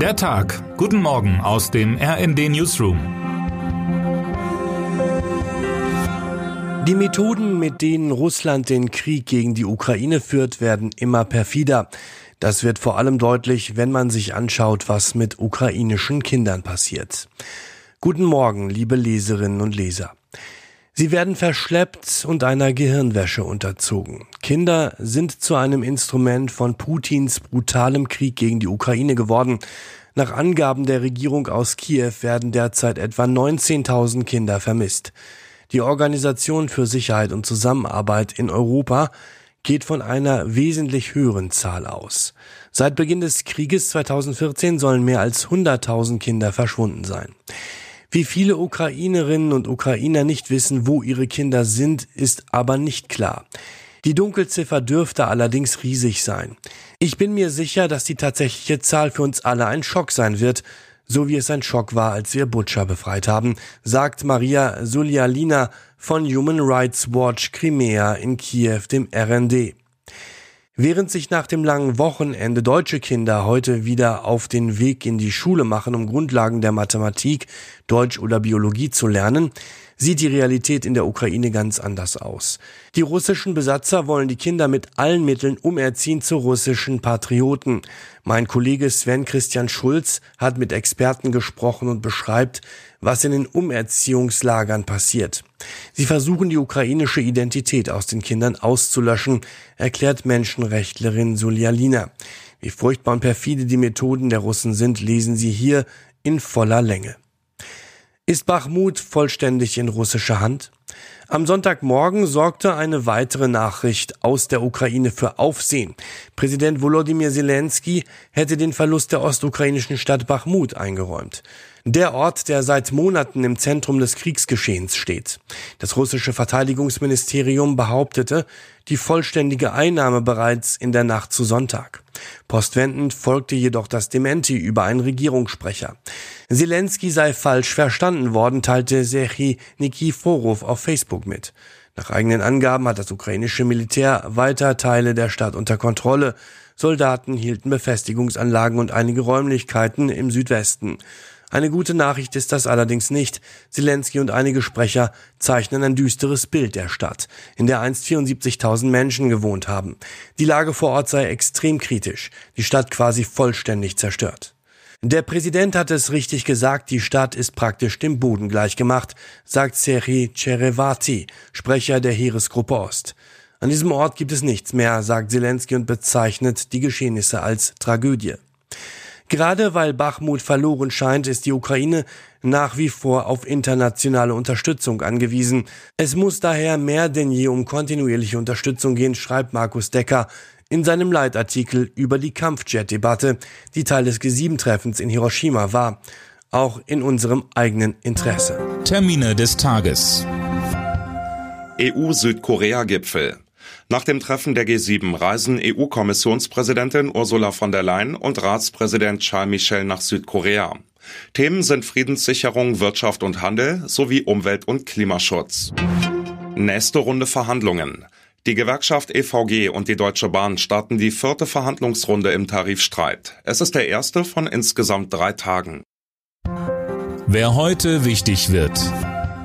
Der Tag. Guten Morgen aus dem RND Newsroom. Die Methoden, mit denen Russland den Krieg gegen die Ukraine führt, werden immer perfider. Das wird vor allem deutlich, wenn man sich anschaut, was mit ukrainischen Kindern passiert. Guten Morgen, liebe Leserinnen und Leser. Sie werden verschleppt und einer Gehirnwäsche unterzogen. Kinder sind zu einem Instrument von Putins brutalem Krieg gegen die Ukraine geworden. Nach Angaben der Regierung aus Kiew werden derzeit etwa 19.000 Kinder vermisst. Die Organisation für Sicherheit und Zusammenarbeit in Europa geht von einer wesentlich höheren Zahl aus. Seit Beginn des Krieges 2014 sollen mehr als 100.000 Kinder verschwunden sein. Wie viele Ukrainerinnen und Ukrainer nicht wissen, wo ihre Kinder sind, ist aber nicht klar. Die Dunkelziffer dürfte allerdings riesig sein. Ich bin mir sicher, dass die tatsächliche Zahl für uns alle ein Schock sein wird, so wie es ein Schock war, als wir Butcher befreit haben, sagt Maria Sulialina von Human Rights Watch Crimea in Kiew dem RND. Während sich nach dem langen Wochenende deutsche Kinder heute wieder auf den Weg in die Schule machen, um Grundlagen der Mathematik, Deutsch oder Biologie zu lernen, sieht die Realität in der Ukraine ganz anders aus. Die russischen Besatzer wollen die Kinder mit allen Mitteln umerziehen zu russischen Patrioten. Mein Kollege Sven Christian Schulz hat mit Experten gesprochen und beschreibt, was in den Umerziehungslagern passiert. Sie versuchen die ukrainische Identität aus den Kindern auszulöschen, erklärt Menschenrechtlerin Sulialina. Wie furchtbar und perfide die Methoden der Russen sind, lesen Sie hier in voller Länge. Ist Bachmut vollständig in russischer Hand? Am Sonntagmorgen sorgte eine weitere Nachricht aus der Ukraine für Aufsehen. Präsident Volodymyr Zelensky hätte den Verlust der ostukrainischen Stadt Bachmut eingeräumt. Der Ort, der seit Monaten im Zentrum des Kriegsgeschehens steht. Das russische Verteidigungsministerium behauptete, die vollständige Einnahme bereits in der Nacht zu Sonntag. Postwendend folgte jedoch das Dementi über einen Regierungssprecher. Zelensky sei falsch verstanden worden, teilte Serhii Nikiforov auf Facebook mit. Nach eigenen Angaben hat das ukrainische Militär weiter Teile der Stadt unter Kontrolle. Soldaten hielten Befestigungsanlagen und einige Räumlichkeiten im Südwesten. Eine gute Nachricht ist das allerdings nicht. Zelensky und einige Sprecher zeichnen ein düsteres Bild der Stadt, in der einst 74.000 Menschen gewohnt haben. Die Lage vor Ort sei extrem kritisch, die Stadt quasi vollständig zerstört. Der Präsident hat es richtig gesagt, die Stadt ist praktisch dem Boden gleichgemacht, sagt Serhi Cherevati, Sprecher der Heeresgruppe Ost. An diesem Ort gibt es nichts mehr, sagt Zelensky und bezeichnet die Geschehnisse als Tragödie. Gerade weil Bachmut verloren scheint, ist die Ukraine nach wie vor auf internationale Unterstützung angewiesen. Es muss daher mehr denn je um kontinuierliche Unterstützung gehen, schreibt Markus Decker in seinem Leitartikel über die Kampfjet-Debatte, die Teil des G7-Treffens in Hiroshima war. Auch in unserem eigenen Interesse. Termine des Tages. EU-Südkorea-Gipfel. Nach dem Treffen der G7 reisen EU-Kommissionspräsidentin Ursula von der Leyen und Ratspräsident Charles Michel nach Südkorea. Themen sind Friedenssicherung, Wirtschaft und Handel sowie Umwelt- und Klimaschutz. Nächste Runde Verhandlungen. Die Gewerkschaft EVG und die Deutsche Bahn starten die vierte Verhandlungsrunde im Tarifstreit. Es ist der erste von insgesamt drei Tagen. Wer heute wichtig wird.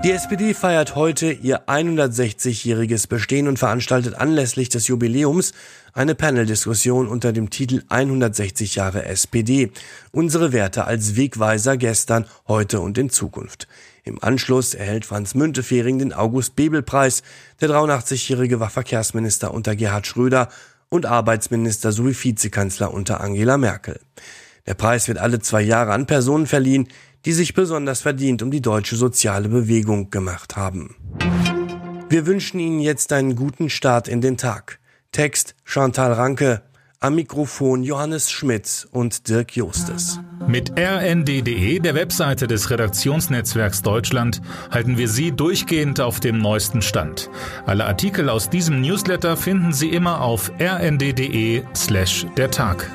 Die SPD feiert heute ihr 160-jähriges Bestehen und veranstaltet anlässlich des Jubiläums eine Paneldiskussion unter dem Titel 160 Jahre SPD. Unsere Werte als Wegweiser gestern, heute und in Zukunft. Im Anschluss erhält Franz Müntefering den August-Bebel-Preis. Der 83-jährige war Verkehrsminister unter Gerhard Schröder und Arbeitsminister sowie Vizekanzler unter Angela Merkel. Der Preis wird alle zwei Jahre an Personen verliehen, die sich besonders verdient um die deutsche soziale Bewegung gemacht haben. Wir wünschen Ihnen jetzt einen guten Start in den Tag. Text Chantal Ranke, am Mikrofon Johannes Schmidt und Dirk Justes. Mit rnd.de, der Webseite des Redaktionsnetzwerks Deutschland, halten wir Sie durchgehend auf dem neuesten Stand. Alle Artikel aus diesem Newsletter finden Sie immer auf rnd.de slash der Tag.